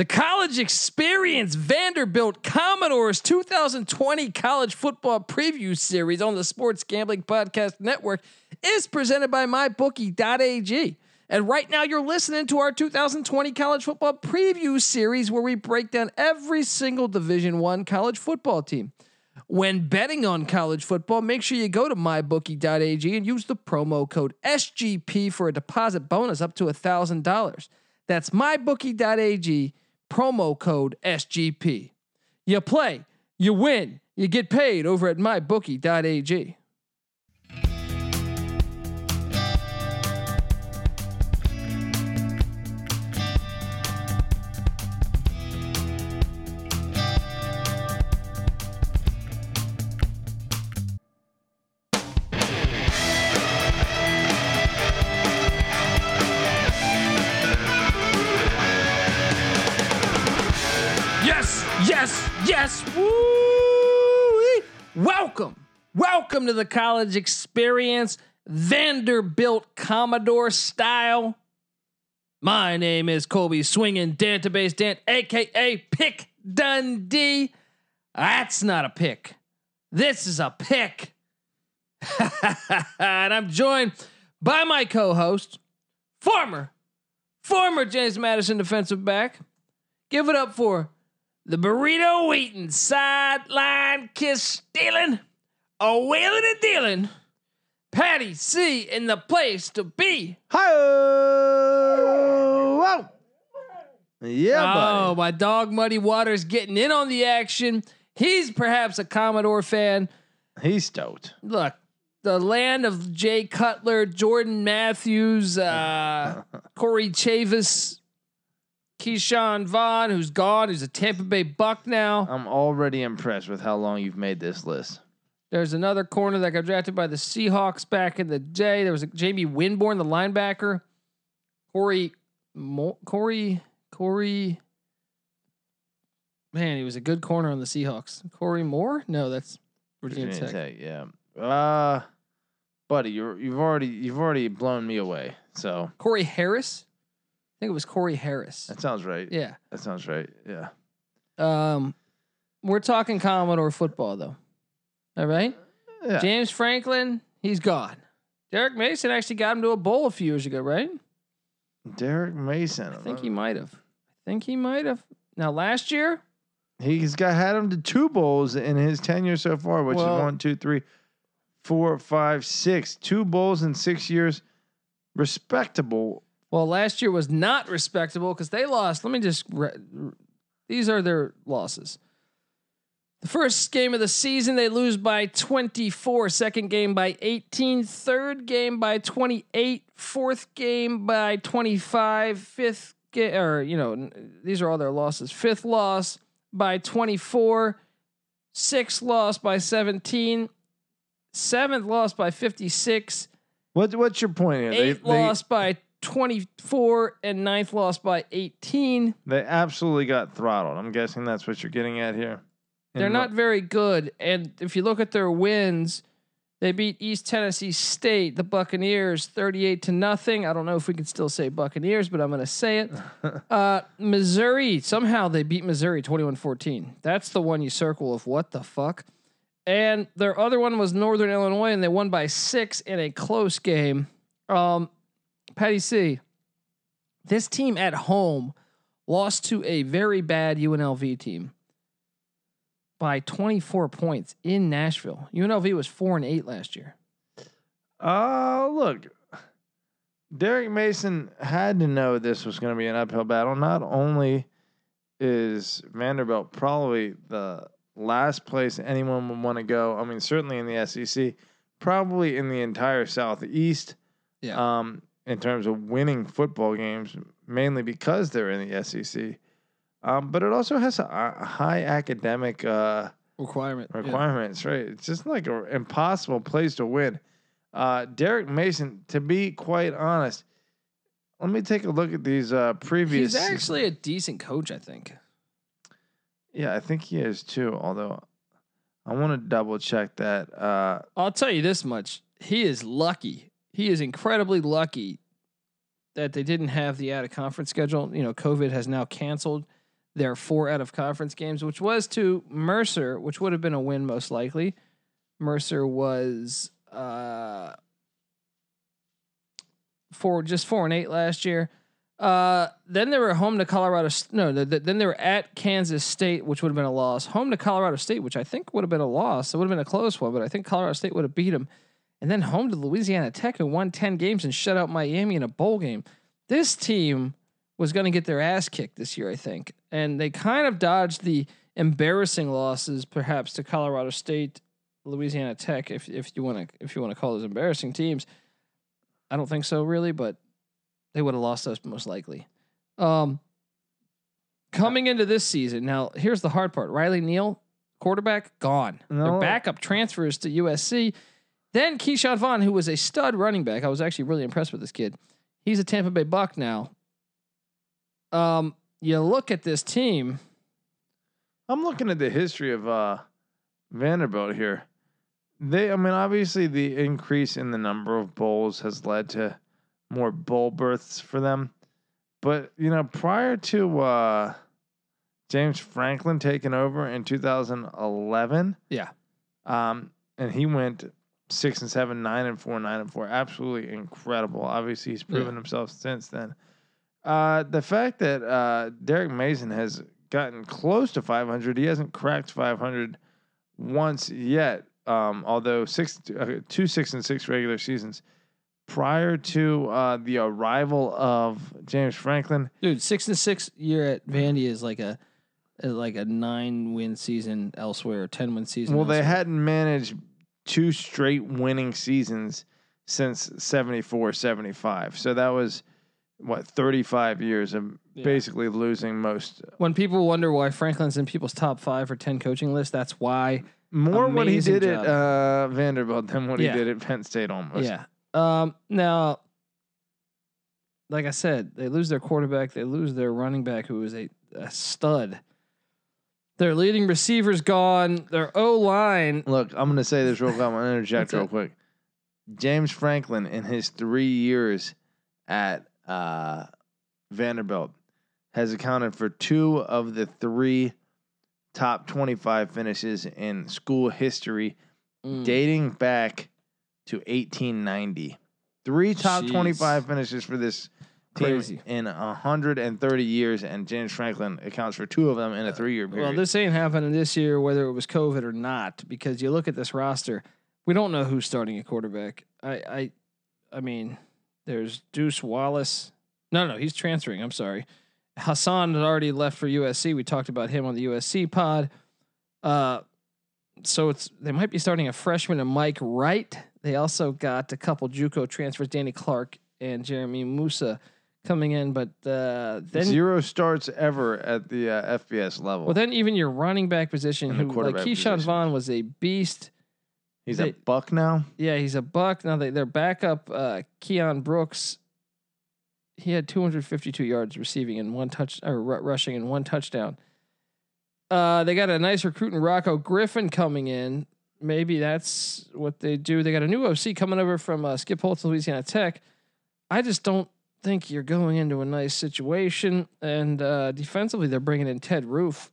The college experience Vanderbilt Commodores 2020 college football preview series on the Sports Gambling Podcast Network is presented by mybookie.ag. And right now you're listening to our 2020 college football preview series where we break down every single Division 1 college football team. When betting on college football, make sure you go to mybookie.ag and use the promo code SGP for a deposit bonus up to $1,000. That's mybookie.ag promo code SGP. You play, you win, you get paid over at mybookie.ag. Yes, yes, yes. Woo! Welcome. Welcome to the college experience, Vanderbilt Commodore style. My name is Colby Swinging Database Dan, aka Pick Dundee. That's not a pick. This is a pick. and I'm joined by my co-host, former, former James Madison defensive back. Give it up for the burrito eating, sideline kiss stealing, a wheeling and dealing. Patty C in the place to be. Hi. Whoa. Yeah, oh, my dog Muddy Waters getting in on the action. He's perhaps a Commodore fan. He's stoked. Look, the land of Jay Cutler, Jordan Matthews, uh, Corey Chavous, Ke'Shawn Vaughn, who's gone, who's a Tampa Bay Buck now. I'm already impressed with how long you've made this list. There's another corner that got drafted by the Seahawks back in the day. There was a Jamie Winborn, the linebacker. Corey, Mo- Corey, Corey. Man, he was a good corner on the Seahawks. Corey Moore? No, that's Virginia, Virginia Tech. Tech, yeah. Uh, buddy, you're you've already you've already blown me away. So Corey Harris. I think it was Corey Harris. that sounds right. Yeah. That sounds right. Yeah. Um, we're talking Commodore football though. All right. Yeah. James Franklin, he's gone. Derek Mason actually got him to a bowl a few years ago, right? Derek Mason. I think he might have. I think he might have. Now last year, He's got had him to two bowls in his tenure so far, which Well- is one, two, three, four, five, six. Two bowls in six years. Respectable. Well, last year was not respectable because they lost. Let me just. Re- these are their losses. The first game of the season, they lose by 24. Second game by 18. Third game by 28. Fourth game by 25. Fifth game, or, you know, these are all their losses. Fifth loss by 24. Sixth loss by 17. Seventh loss by 56. What what's your point here? Eighth loss by 24. And ninth loss by 18. They absolutely got throttled. I'm guessing that's what you're getting at here. They're In not the- very good. And if you look at their wins, they beat East Tennessee State, the Buccaneers, 38 to nothing. I don't know if we can still say Buccaneers, but I'm going to say it. Uh, Missouri, somehow they beat Missouri 21 14. That's the one you circle of what the fuck. And their other one was Northern Illinois, and they won by six in a close game. Um, Patty C, this team at home lost to a very bad UNLV team by 24 points in Nashville. UNLV was 4 and 8 last year. Oh, look. Derek Mason had to know this was going to be an uphill battle. Not only is Vanderbilt probably the last place anyone would want to go, I mean, certainly in the SEC, probably in the entire Southeast. Yeah. Um, in terms of winning football games, mainly because they're in the SEC. Um, but it also has a, a high academic uh, Requirement. requirements, right? It's just like an impossible place to win. Uh, Derek Mason, to be quite honest, let me take a look at these uh, previous. He's actually a decent coach, I think. yeah, I think he is too. Although I want to double check that. Uh, I'll tell you this much. He is lucky. He is incredibly lucky that they didn't have the out of conference schedule. You know, COVID has now canceled their four out of conference games, which was to Mercer, which would have been a win most likely. Mercer was uh, four, just four and eight last year. Uh, then they were home to Colorado. No, th- th- then they were at Kansas State, which would have been a loss. Home to Colorado State, which I think would have been a loss. It would have been a close one, but I think Colorado State would have beat them. And then home to Louisiana Tech, who won ten games and shut out Miami in a bowl game. This team was going to get their ass kicked this year, I think, and they kind of dodged the embarrassing losses, perhaps to Colorado State, Louisiana Tech, if if you want to if you want to call those embarrassing teams. I don't think so, really, but they would have lost us most likely. Um, coming into this season, now here's the hard part: Riley Neal, quarterback, gone. Their backup transfers to USC. Then Ke'Shawn Vaughn, who was a stud running back, I was actually really impressed with this kid. He's a Tampa Bay Buck now. Um, you look at this team. I'm looking at the history of uh, Vanderbilt here. They, I mean, obviously the increase in the number of bowls has led to more bowl berths for them. But you know, prior to uh, James Franklin taking over in 2011, Yeah. um, and he went six and seven, nine and four, nine and four, absolutely incredible. Obviously, he's proven himself since then. Uh, the fact that uh, Derek Mason has gotten close to 500, he hasn't cracked 500 once yet. Um, although six, uh, two six and six regular seasons prior to uh, the arrival of James Franklin, Dude, six and six year at Vandy is like a like a nine win season elsewhere, ten win season. well, they hadn't managed two straight winning seasons since 74 75. So that was what 35 years of Yeah. basically losing most when people wonder why Franklin's in people's top five or ten coaching list that's why. more what he Amazing did at uh, Vanderbilt than what Yeah. he did at Penn State almost. Yeah. Um. Now, like I said, they lose their quarterback. They lose their running back, who is a, a stud. Their leading receivers gone. Their O line. Look, I'm going to say this real quick. I'm going to interject real quick. James Franklin, in his three years at uh, Vanderbilt, has accounted for two of the three top 25 finishes in school history Mm. dating back to 1890. Three top Jeez. 25 finishes for this Crazy. in 130 years, and James Franklin accounts for two of them in a three year period. Well, this ain't happening this year, whether it was COVID or not, because you look at this roster, we don't know who's starting at quarterback. I, I, I mean, there's Deuce Wallace. No, no, he's transferring. I'm sorry. Hassan had already left for USC. We talked about him on the USC pod. Uh, so it's they might be starting a freshman and Mike Wright. They also got a couple JUCO transfers, Danny Clark and Jeremy Moussa coming in, but uh, then Zero starts ever at the uh, FBS level. well, then even your running back position, who like Ke'Shawn position. Vaughn was a beast. He's they- a buck now. Yeah, he's a buck. Now they their backup, uh, Keon Brooks. He had 252 yards receiving and one touch or ru- rushing and one touchdown. Uh, they got a nice recruit in Rocko Griffin coming in. Maybe that's what they do. They got a new OC coming over from uh, Skip Holtz, Louisiana Tech. I just don't think you're going into a nice situation. And uh, defensively, they're bringing in Ted Roof,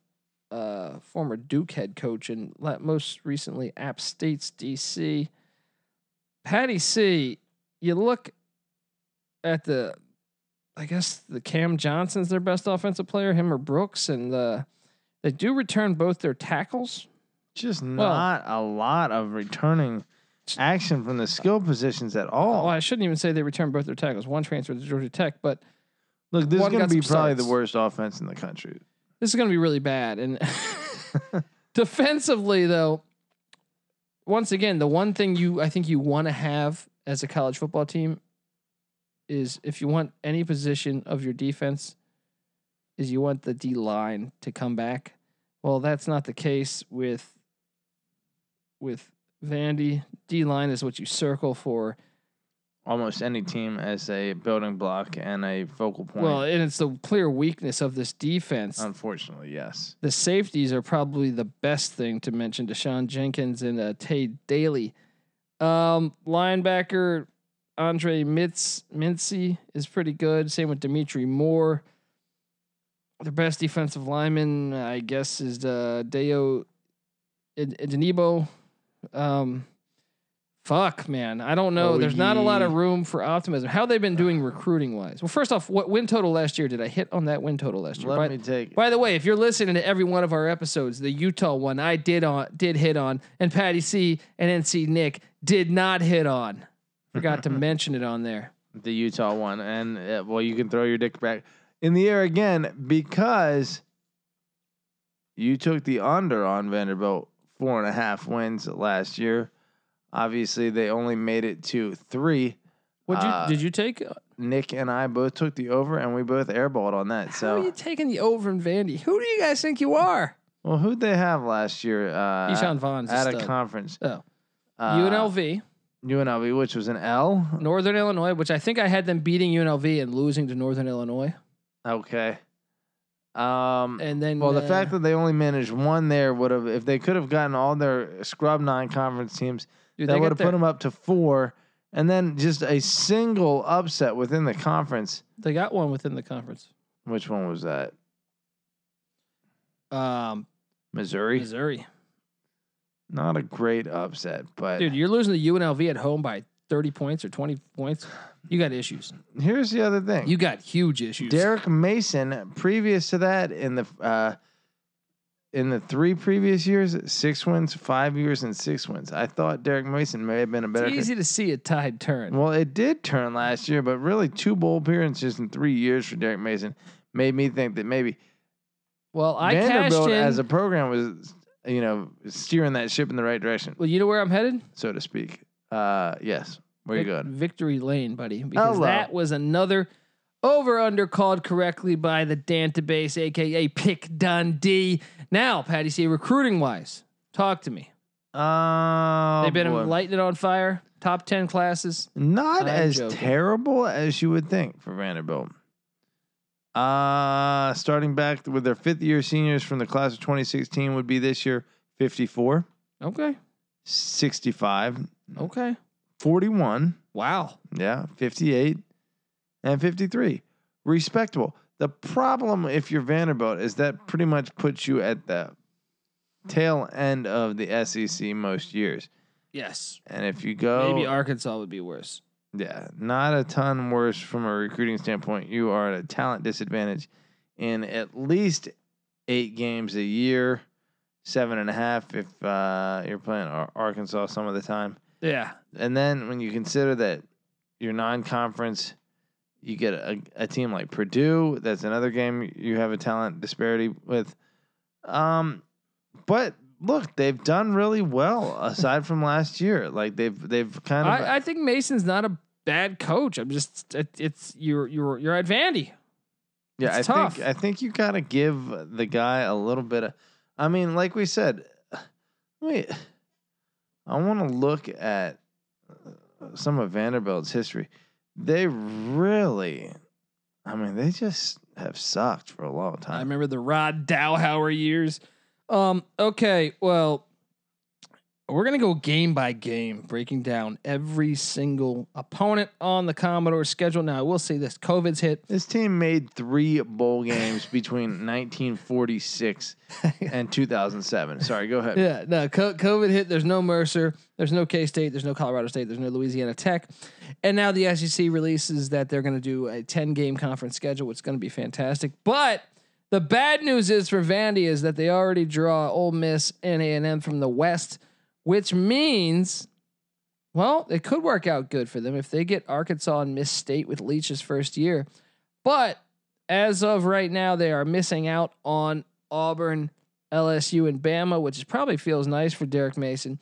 uh, former Duke head coach, and most recently App State's DC. Patty C, you look at the, I guess the Cam Johnson's their best offensive player, him or Brooks, and uh, they do return both their tackles. Just not a lot of returning action from the skill positions at all. Oh, I shouldn't even say they return both their tackles. One transferred to Georgia Tech, but Look, this is going to be probably starts. the worst offense in the country. this is going to be really bad. And defensively, though, once again, the one thing you I think you want to have as a college football team is if you want any position of your defense, is you want the D line to come back. Well, that's not the case with with Vandy. D line is what you circle for. Almost any team as a building block and a focal point. Well, and it's the clear weakness of this defense. Unfortunately, yes. the safeties are probably the best thing to mention. Dashaun Jenkins and uh, Tae Daley. Um, linebacker Andre Mitz Mincy is pretty good. Same with Dimitri Moore. their best defensive lineman, I guess, is uh, Dayo Odeyingbo. Um, fuck, man, I don't know. Oh, There's not a lot of room for optimism. How they been doing recruiting wise? Well, first off, what win total last year? Did I hit on that win total last year? Let By- me take. By the way, if you're listening to every one of our episodes, the Utah one I did on did hit on, and Patty C and NC Nick did not hit on. Forgot to mention it on there. the Utah one, and uh, well, you can throw your dick back in the air again because you took the under on Vanderbilt four and a half wins last year. Obviously, they only made it to three. What you Uh, did you take? Nick and I both took the over, and we both airballed on that. How So, are you taking the over in Vandy? Who do you guys think you are? well, who'd they have last year? Uh, Ke'Shawn Vaughn's at a stud. conference. Oh. Uh, UNLV, UNLV, which was an L. Northern Illinois, which I think I had them beating UNLV and losing to Northern Illinois, Okay. Um, and then Well, the uh, fact that they only managed one there would have, if they could have gotten all their scrub non-conference teams, dude, that they would have put them up to four, and then just a single upset within the conference. they got one within the conference. Which one was that? Um, Missouri. Missouri, Not a great upset, but dude, you're losing to UNLV at home by 30 points or 20 points. You got issues. here's the other thing. You got huge issues. Derek Mason, previous to that, in the uh, in the three previous years, six wins, five years, and six wins. I thought Derek Mason may have been a better. it's easy to see a tide turn. Well, it did turn last year, but really two bowl appearances in three years for Derek Mason made me think that maybe Well, I Vanderbilt as a program was, you know, steering that ship in the right direction, well, you know where I'm headed? so to speak. Uh, yes. Where you going? Victory lane, buddy. Because Hello. that was another over under called correctly by the database, aka Pick Dundee. Now, Patty C, recruiting wise, talk to me. Uh, They've been boy. lighting it on fire. Top ten classes. not I'm as joking. terrible as you would think for Vanderbilt. Uh, starting back with their fifth year seniors from the class of 2016 would be this year 54, Okay. 65, Okay. 41. Wow. Yeah, 58 and 53. Respectable. The problem if you're Vanderbilt is that pretty much puts you at the tail end of the SEC most years. Yes. And if you go Maybe Arkansas would be worse. yeah, not a ton worse from a recruiting standpoint. You are at a talent disadvantage in at least eight games a year, seven and a half if uh, you're playing Ar- Arkansas some of the time. Yeah. And then when you consider that your non-conference, you get a, a team like Purdue. That's another game you have a talent disparity with. Um, but look, they've done really well aside from last year. Like they've they've kind of I, I think Mason's not a bad coach. I'm just it, it's you're you're you're at Vandy. yeah. I tough. think I think you gotta give the guy a little bit of. I mean, like we said, wait. I want to look at uh, some of Vanderbilt's history. They really, I mean, they just have sucked for a long time. I remember the Rod Dowhower years. Um, okay, well, we're gonna go game by game, breaking down every single opponent on the Commodore schedule. Now, I will say this: COVID's hit. This team made three bowl games between 1946 and 2007. Sorry, go ahead. Yeah, no, COVID hit. There's no Mercer. There's no K State. There's no Colorado State. There's no Louisiana Tech. And now the SEC releases that they're going to do a 10 game conference schedule, which is going to be fantastic. But the bad news is for Vandy is that they already draw Ole Miss and A&M from the West, which means, well, it could work out good for them if they get Arkansas and Miss State with Leach's first year. But as of right now, they are missing out on Auburn, LSU, and Bama, which is probably feels nice for Derek Mason.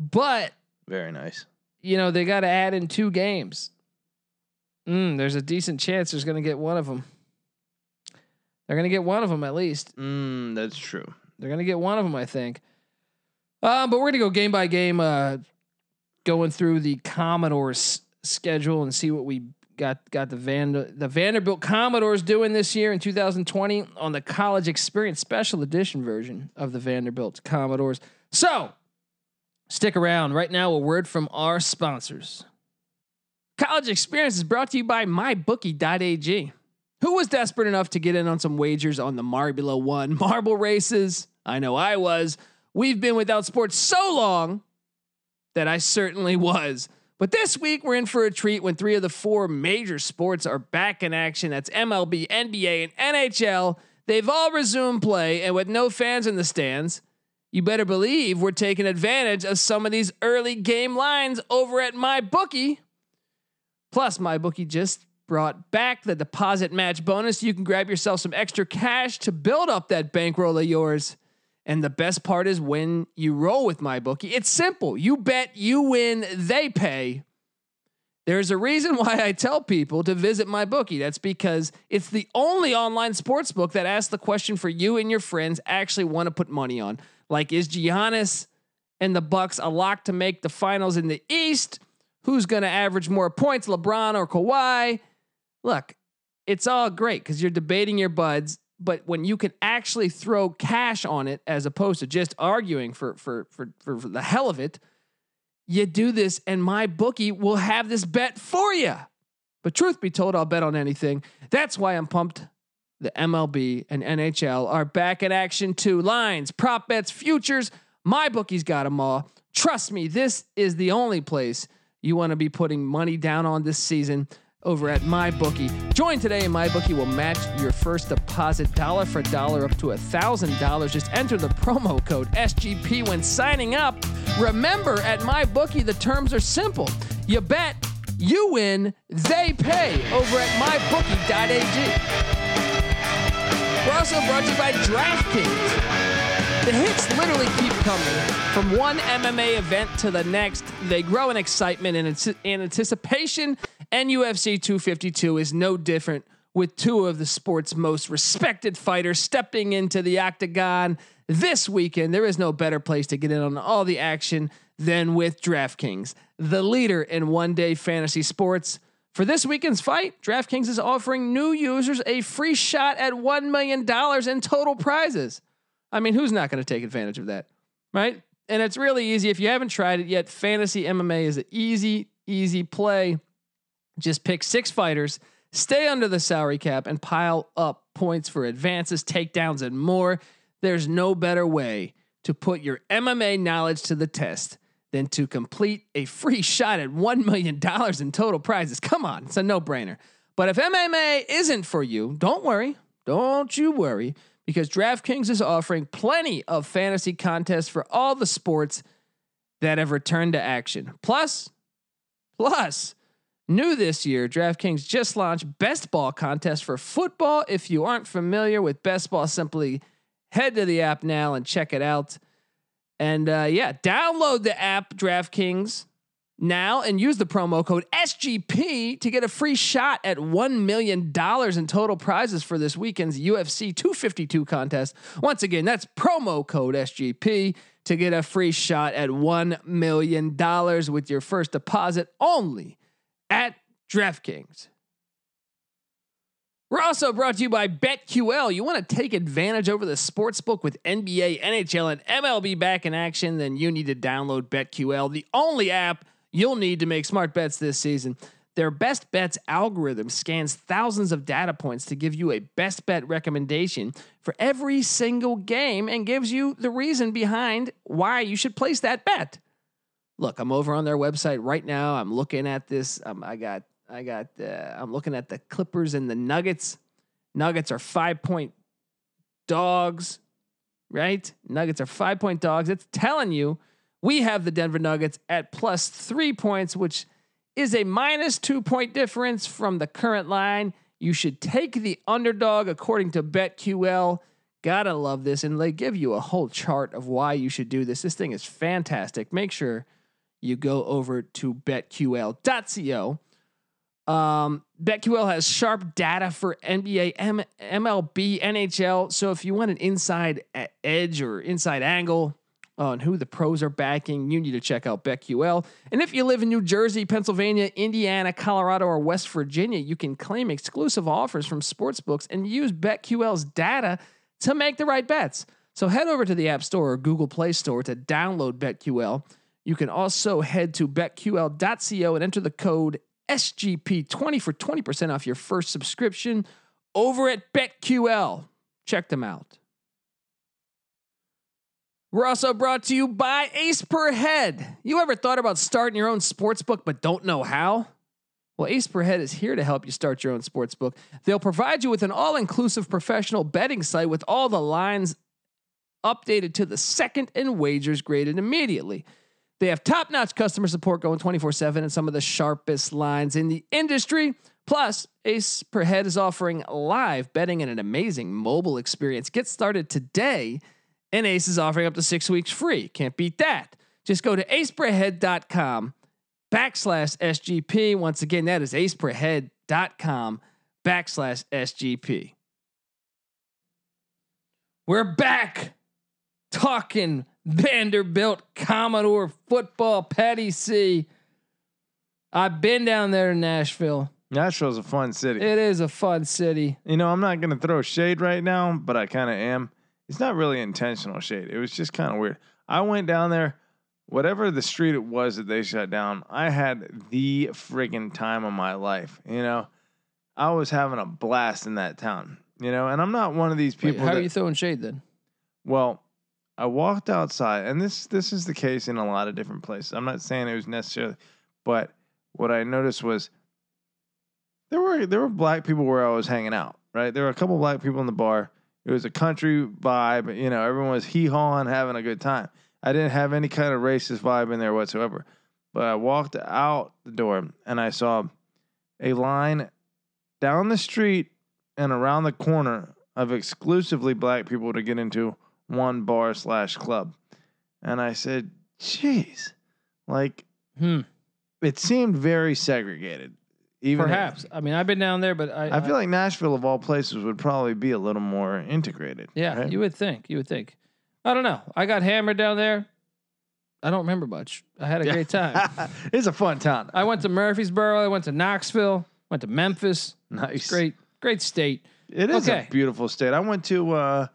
But Very nice. you know they got to add in two games. Mm, there's a decent chance there's going to get one of them. They're going to get one of them at least. Mm, that's true. They're going to get one of them, I think. Uh, but we're to go game by game, uh, going through the Commodores schedule and see what we got got the Van the Vanderbilt Commodores doing this year in 2020 on the College Experience Special Edition version of the Vanderbilt Commodores. So stick around. Right now, a word from our sponsors. College Experience is brought to you by MyBookie.ag. Who was desperate enough to get in on some wagers on the Marbula One marble races? I know I was. We've been without sports so long that I certainly was. But this week we're in for a treat when three of the four major sports are back in action. That's MLB, NBA, and NHL. They've all resumed play, and with no fans in the stands, you better believe we're taking advantage of some of these early game lines over at my bookie. Plus, my bookie just brought back the deposit match bonus. You can grab yourself some extra cash to build up that bankroll of yours. And the best part is when you roll with my bookie, it's simple. You bet, you win, they pay. There's a reason why I tell people to visit my bookie. That's because it's the only online sports book that asks the question for you and your friends actually want to put money on. Like, is Giannis and the Bucks a lock to make the finals in the East? Who's going to average more points, LeBron or Kawhi? Look, it's all great because you're debating your buds, but when you can actually throw cash on it as opposed to just arguing for for for for, for the hell of it, you do this, and my bookie will have this bet for you. But truth be told, I'll bet on anything. That's why I'm pumped. The MLB and NHL are back in action too. Lines, prop bets, futures. My bookie's got them all. Trust me, this is the only place you want to be putting money down on this season over at MyBookie. Join today and MyBookie will match your first deposit dollar for dollar up to a $1,000. Just enter the promo code SGP when signing up. Remember, at MyBookie, the terms are simple. You bet, you win, they pay over at MyBookie.ag. We're also brought to you by DraftKings. The hits literally keep coming from one MMA event to the next. They grow in excitement and in anticipation, and UFC 252 is no different. With two of the sport's most respected fighters stepping into the octagon this weekend, there is no better place to get in on all the action than with DraftKings, the leader in one day fantasy sports. For this weekend's fight, DraftKings is offering new users a free shot at $1 million in total prizes. I mean, who's not going to take advantage of that? Right? And it's really easy. If you haven't tried it yet, fantasy MMA is an easy, easy play. Just pick six fighters, stay under the salary cap, and pile up points for advances, takedowns, and more. There's no better way to put your MMA knowledge to the test than to complete a free shot at $1 million in total prizes. Come on, it's a no brainer. But if MMA isn't for you, don't worry. Don't you worry because DraftKings is offering plenty of fantasy contests for all the sports that have returned to action. Plus, plus, new this year, DraftKings just launched Best Ball contest for football. If you aren't familiar with Best Ball, simply head to the app now and check it out. And uh, yeah, download the app DraftKings now and use the promo code SGP to get a free shot at $1 million in total prizes for this weekend's UFC 252 contest. Once again, that's promo code SGP to get a free shot at $1 million with your first deposit only at DraftKings. We're also brought to you by BetQL. You want to take advantage over the sports book with NBA, NHL, and MLB back in action? Then you need to download BetQL, the only app you'll need to make smart bets this season. Their best bets algorithm scans thousands of data points to give you a best bet recommendation for every single game and gives you the reason behind why you should place that bet. Look, I'm over on their website right now. I'm looking at this. Um, I got, I got, uh, I'm looking at the Clippers and the Nuggets. Nuggets are five point dogs, right? Nuggets are five point dogs. It's telling you we have the Denver Nuggets at plus three points, which is a minus two point difference from the current line. You should take the underdog according to BetQL. Gotta love this. And they give you a whole chart of why you should do this. This thing is fantastic. Make sure you go over to betql.co. Um, BetQL has sharp data for NBA, M- MLB, NHL. So if you want an inside edge or inside angle, on who the pros are backing, you need to check out BetQL. And if you live in New Jersey, Pennsylvania, Indiana, Colorado, or West Virginia, you can claim exclusive offers from sportsbooks and use BetQL's data to make the right bets. So head over to the App Store or Google Play Store to download BetQL. You can also head to betql.co and enter the code SGP20 for 20% off your first subscription over at BetQL. Check them out. We're also brought to you by Ace Per Head. You ever thought about starting your own sports book but don't know how? Well, Ace Per Head is here to help you start your own sports book. They'll provide you with an all inclusive professional betting site with all the lines updated to the second and wagers graded immediately. They have top notch customer support going 24 7 and some of the sharpest lines in the industry. Plus, Ace Per Head is offering live betting and an amazing mobile experience. Get started today, and Ace is offering up to six weeks free. Can't beat that. Just go to aceperhead.com backslash SGP. Once again, that is aceperhead.com backslash SGP. We're back talking Vanderbilt Commodore football. Patty C. I've been down there in Nashville. Nashville's a fun city. It is a fun city. You know, I'm not gonna throw shade right now, but I kind of am. It's not really intentional shade. It was just kind of weird. I went down there, whatever the street it was that they shut down. I had the friggin' time of my life. You know, I was having a blast in that town. You know, and I'm not one of these Wait, people. how that, are you throwing shade then? Well, I walked outside, and this this is the case in a lot of different places. I'm not saying it was necessarily, but what I noticed was there were there were black people where I was hanging out. Right, there were a couple black people in the bar. It was a country vibe. You know, everyone was hee hawing, having a good time. I didn't have any kind of racist vibe in there whatsoever. But I walked out the door and I saw a line down the street and around the corner of exclusively black people to get into one bar slash club. And I said, "Jeez, like Hmm. it seemed very segregated. Even Perhaps. I mean, I've been down there, but I, I feel like Nashville of all places would probably be a little more integrated. yeah, right? you would think. You would think. I don't know. I got hammered down there. I don't remember much. I had a Yeah. great time. it's a fun town. I went to Murfreesboro. I went to Knoxville. Went to Memphis. Nice. Great, great state. It is Okay. a beautiful state. I went to uh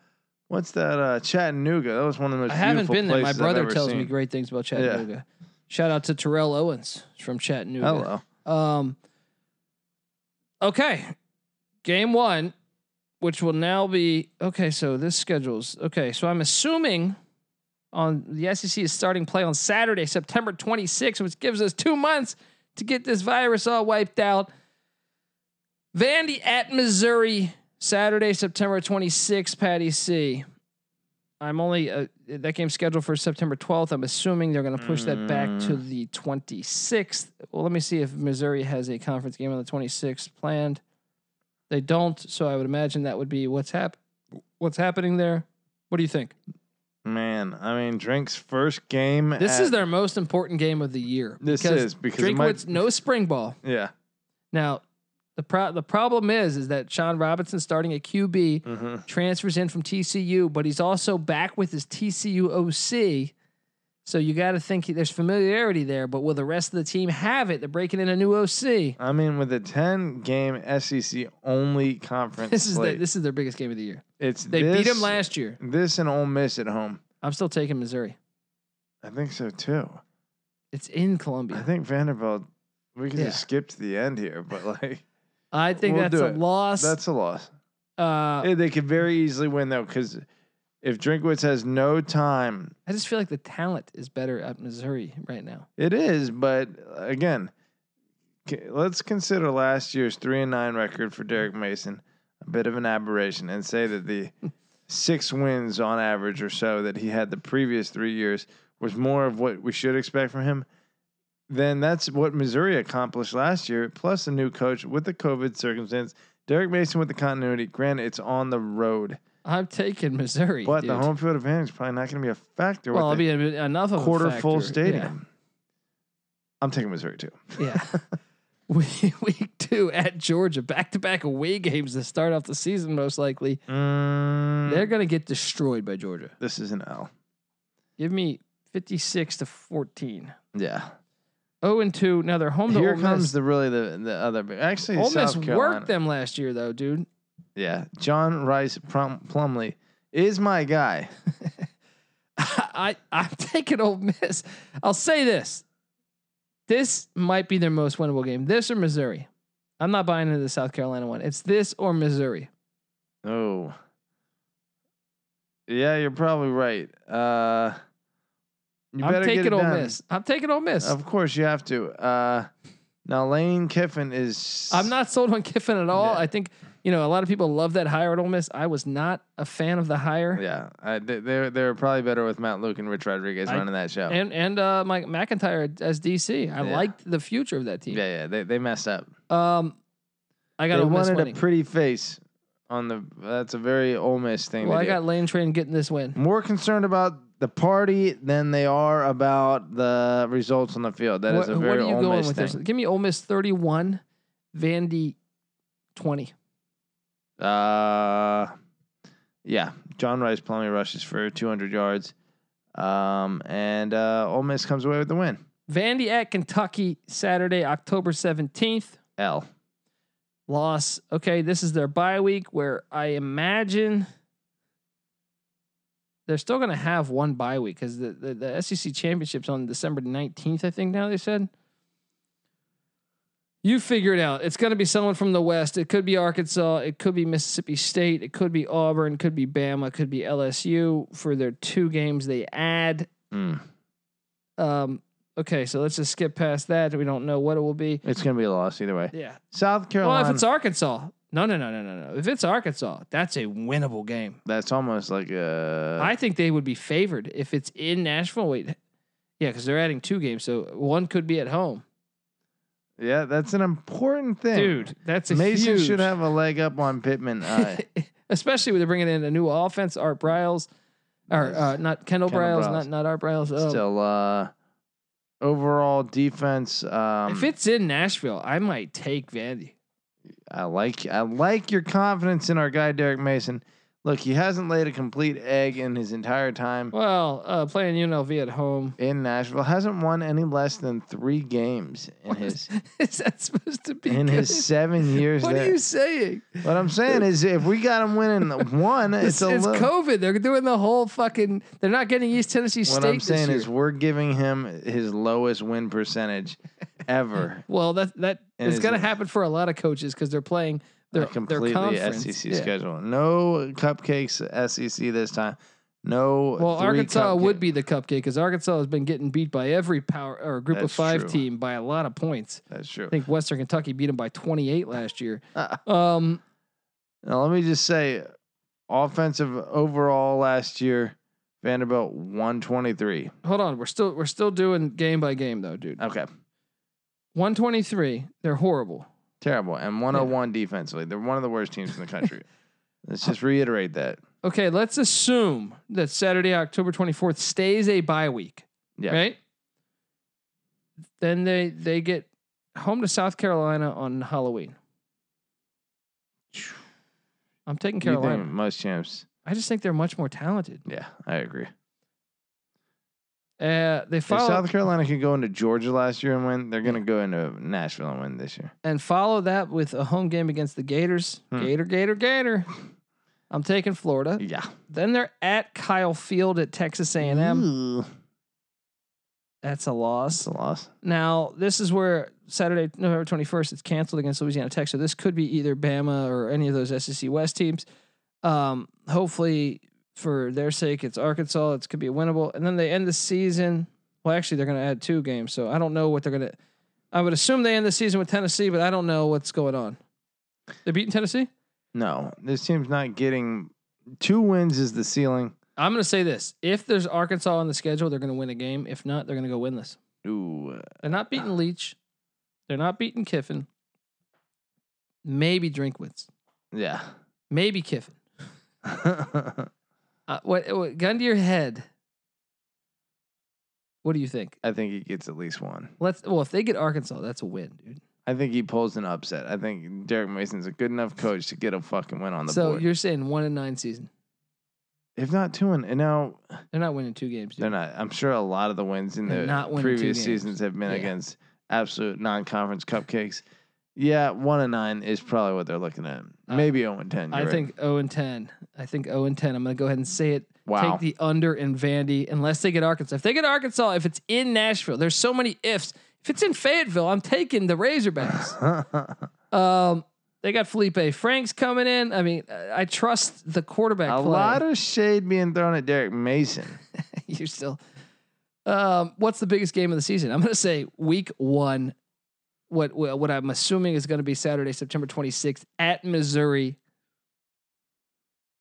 what's that uh Chattanooga. That was one of the most I haven't been there. My brother tells me great things about Chattanooga. Shout out to Terrell Owens from Chattanooga. Hello. Um. Okay, game one, which will now be okay. So this schedule's okay. So I'm assuming on the SEC is starting play on Saturday, September 26th, which gives us two months to get this virus all wiped out. Vandy at Missouri, Saturday, September 26th. Patty C. I'm only uh, that game's scheduled for September 12th. I'm assuming they're going to push that back to the 26th. Well, let me see if Missouri has a conference game on the 26th planned. They don't, so I would imagine that would be what's hap- what's happening there. What do you think? Man, I mean Drink's first game. This at- is their most important game of the year. This because is because it might- no spring ball. Yeah. Now, the pro- the problem is is that Shawn Robinson starting at QB hmm transfers in from TCU, but he's also back with his TCU OC. So you got to think there's familiarity there, but will the rest of the team have it? They're breaking in a new OC. I mean, with a ten game SEC only conference This is the, this is their biggest game of the year. it's They this, beat him last year. This and Ole Miss at home. I'm still taking Missouri. I think so too. It's in Columbia. I think Vanderbilt. We could Yeah. just skip to the end here, but like I think We'll that's do a it. loss. that's a loss. uh, they could very easily win though, because if Drinkwitz has no time, I just feel like the talent is better at Missouri right now. it is. But again, c- let's consider last year's three and nine record for Derek Mason a bit of an aberration, and say that the six wins on average or so that he had the previous three years was more of what we should expect from him. Then that's what Missouri accomplished last year, plus a new coach with the COVID circumstance. Derek Mason with the continuity. Granted, it's on the road. I'm taking Missouri. But the home field advantage is probably not going to be a factor well, it'll be enough of a quarter full stadium. I'm taking Missouri too. Yeah. yeah. week, week two at Georgia, back to back away games to start off the season, most likely. Mm, They're going to get destroyed by Georgia. this is an L. Give me 56 to 14. Yeah. 0 and 2. Now they're home to Here Ole comes Miss. the really the the other big- actually Ole South Miss Carolina. worked them last year, though, dude. Yeah, John Rhys Plum, Plumlee is my guy. I I'm taking Ole Miss. I'll say this: this might be their most winnable game. This or Missouri. I'm not buying into the South Carolina one. It's this or Missouri. Oh. Yeah, you're probably right. Uh, you I'm taking it Ole done. Miss. I'm taking Ole Miss. Of course, you have to. Uh, now, Lane Kiffin is. I'm not sold on Kiffin at all. Yeah. I think you know a lot of people love that hire at Ole Miss. I was not a fan of the hire. Yeah, I, they, they're they're probably better with Matt Luke and Rich Rodriguez I- running that show. And and uh, Mike MacIntyre as DC. I Yeah. liked the future of that team. yeah, yeah, they they messed up. Um, I got they Ole Miss wanted winning. a pretty face on the. That's a very Ole Miss thing. well, I do. got Lane Train getting this win. more concerned about the party than they are about the results on the field. That is a very what are you Ole going Miss with thing. this? Give me Ole Miss 31, Vandy 20. Uh, yeah, John Rhys Plumlee rushes for 200 yards, um, and uh, Ole Miss comes away with the win. Vandy at Kentucky Saturday, October 17th. L. Loss. Okay, this is their bye week where I imagine they're still going to have one bye week because the, the, the SEC championship's on December 19th, I think now they said. You figure it out. It's going to be someone from the West. It could be Arkansas. It could be Mississippi State. It could be Auburn. It could be Bama. It could be LSU for their two games they add. Mm. Um, okay, so let's just skip past that. We don't know what it will be. It's gonna be a loss either way. Yeah. South Carolina. Well, if it's Arkansas, no, no, no, no, no, no. If it's Arkansas, that's a winnable game. that's almost like a. I think they would be favored if it's in Nashville. Wait, yeah, because they're adding two games, so one could be at home. yeah, that's an important thing, Dude, that's a Mason huge, should have a leg up on Pittman. Uh, especially with bringing in a new offense. Art Briles, or uh, not Kendall, Kendall Briles, Briles. not not Art Briles. Um, still, uh, overall defense. Um, if it's in Nashville, I might take Vandy. I like I like your confidence in our guy Derek Mason. Look, he hasn't laid a complete egg in his entire time Well, uh, playing UNLV at home. in Nashville. Hasn't won any less than three games in his Is that supposed to be? in good? his seven years What there. are you saying? what I'm saying is, if we got him winning one, It's, it's, a it's little. COVID. They're doing the whole fucking. They're not getting East Tennessee State. What I'm this saying year. is, we're giving him his lowest win percentage ever. well, that that And is going to happen for a lot of coaches because they're playing their completely their conference. SEC Yeah. schedule. No cupcakes SEC this time. No. Well, Arkansas would be the cupcake because Arkansas has been getting beat by every power or group of five true. team by a lot of points. That's true. I think Western Kentucky beat them by 28 last year. Um, Now, let me just say, offensive overall last year, Vanderbilt 123. hold on, we're still we're still doing game by game though, dude. Okay. 123, they're horrible. Terrible. And 101 defensively. They're one of the worst teams in the country. Let's just reiterate that. Okay, let's assume that Saturday, October 24th stays a bye week. Yeah. Right? Then they they get home to South Carolina on Halloween. I'm taking You Carolina. think most champs. I just think they're much more talented. Yeah, I agree. Uh, they If follow South Carolina could go into Georgia last year and win, they're going to go into Nashville and win this year. and follow that with a home game against the Gators. Hmm. Gator, Gator, Gator. I'm taking Florida. Yeah. Then they're at Kyle Field at Texas A&M. Ooh, That's a loss. That's a loss. Now, this is where Saturday, November 21st, it's canceled against Louisiana Tech. So this could be either Bama or any of those SEC West teams. Um, hopefully, for their sake, it's Arkansas. It could be winnable. And then they end the season. Well, actually, they're going to add two games. So I don't know what they're going to. I would assume they end the season with Tennessee, but I don't know what's going on. They're beating Tennessee? No, this team's not getting two wins is the ceiling. I'm going to say this. If there's Arkansas on the schedule, they're going to win a game. If not, they're going to go winless. Ooh, They're not beating Leach. They're not beating Kiffin. Maybe Drinkwitz. yeah. Maybe Kiffin. Uh, what, what? Gun to your head. What do you think? I think he gets at least one. Let's. Well, if they get Arkansas, that's a win, dude. I think he pulls an upset. I think Derek Mason's a good enough coach to get a fucking win on the So board. So you're saying one and nine season? If not two and and now They're not winning two games. Dude. they're not. I'm sure a lot of the wins in They're the previous seasons have been Yeah. against absolute non-conference cupcakes. Yeah, one and nine is probably what they're looking at. Uh, Maybe zero and ten. I you're think zero and ten. I think zero and ten. I'm gonna go ahead and say it. Wow. Take the under in Vandy unless they get Arkansas. If they get Arkansas, if it's in Nashville, there's so many ifs. If it's in Fayetteville, I'm taking the Razorbacks. Um, they got Felipe Franks coming in. I mean, I trust the quarterback. A play. lot of shade being thrown at Derek Mason. You're still. Um, what's the biggest game of the season? I'm going to say week one. What what I'm assuming is going to be Saturday, September 26th at Missouri.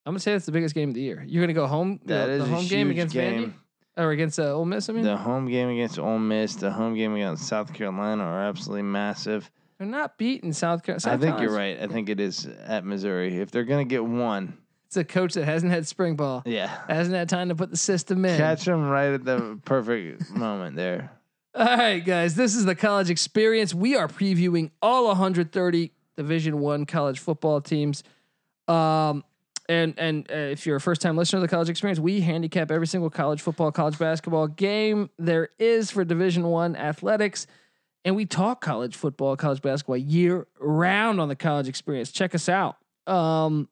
I'm going to say that's the biggest game of the year. You're going to go home. That the, is the a home game huge against game. Vandy or against uh, Ole Miss. I mean, The home game against Ole Miss, the home game against South Carolina are absolutely massive. they're not beating South Carolina. I think you're right. I think it is at Missouri. If they're gonna get one, It's a coach that hasn't had spring ball, yeah, hasn't had time to put the system in. catch them right at the perfect moment there. All right, guys, this is the college experience. We are previewing all 130 Division One college football teams. Um, and and uh, if you're a first time listener to the college experience, we handicap every single college football, college basketball game there is for Division One athletics, and we talk college football, college basketball year round on the college experience. Check us out. Um,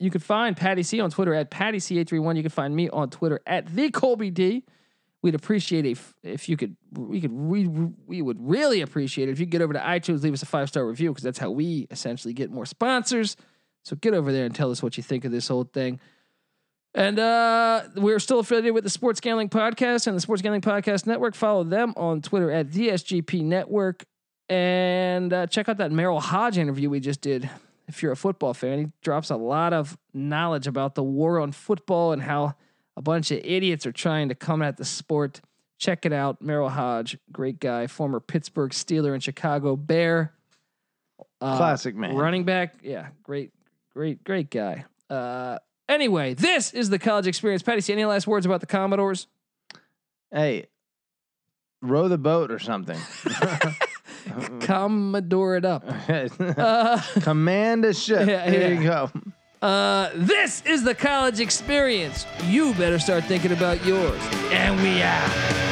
you can find Patty C on Twitter at Patty C831. You can find me on Twitter at the Colby D. We'd appreciate if, if you could we could we we would really appreciate it if you get over to iTunes, leave us a five star review because that's how we essentially get more sponsors. So get over there and tell us what you think of this whole thing. And uh, we're still affiliated with the Sports Gambling Podcast and the Sports Gambling Podcast Network. Follow them on Twitter at the SGP Network. And uh, check out that Merril Hoge interview we just did. If you're a football fan, he drops a lot of knowledge about the war on football and how a bunch of idiots are trying to come at the sport. Check it out. Merril Hoge, great guy, former Pittsburgh Steeler and Chicago Bear. Uh, Classic man. Running back. Yeah, great, great, great guy. Uh, anyway, this is the college experience. Patty, see any last words about the Commodores? Hey, row the boat or something. Commodore it up. Uh, Command a ship. Yeah, there yeah. you go. Uh, this is the college experience. You better start thinking about yours. And we out.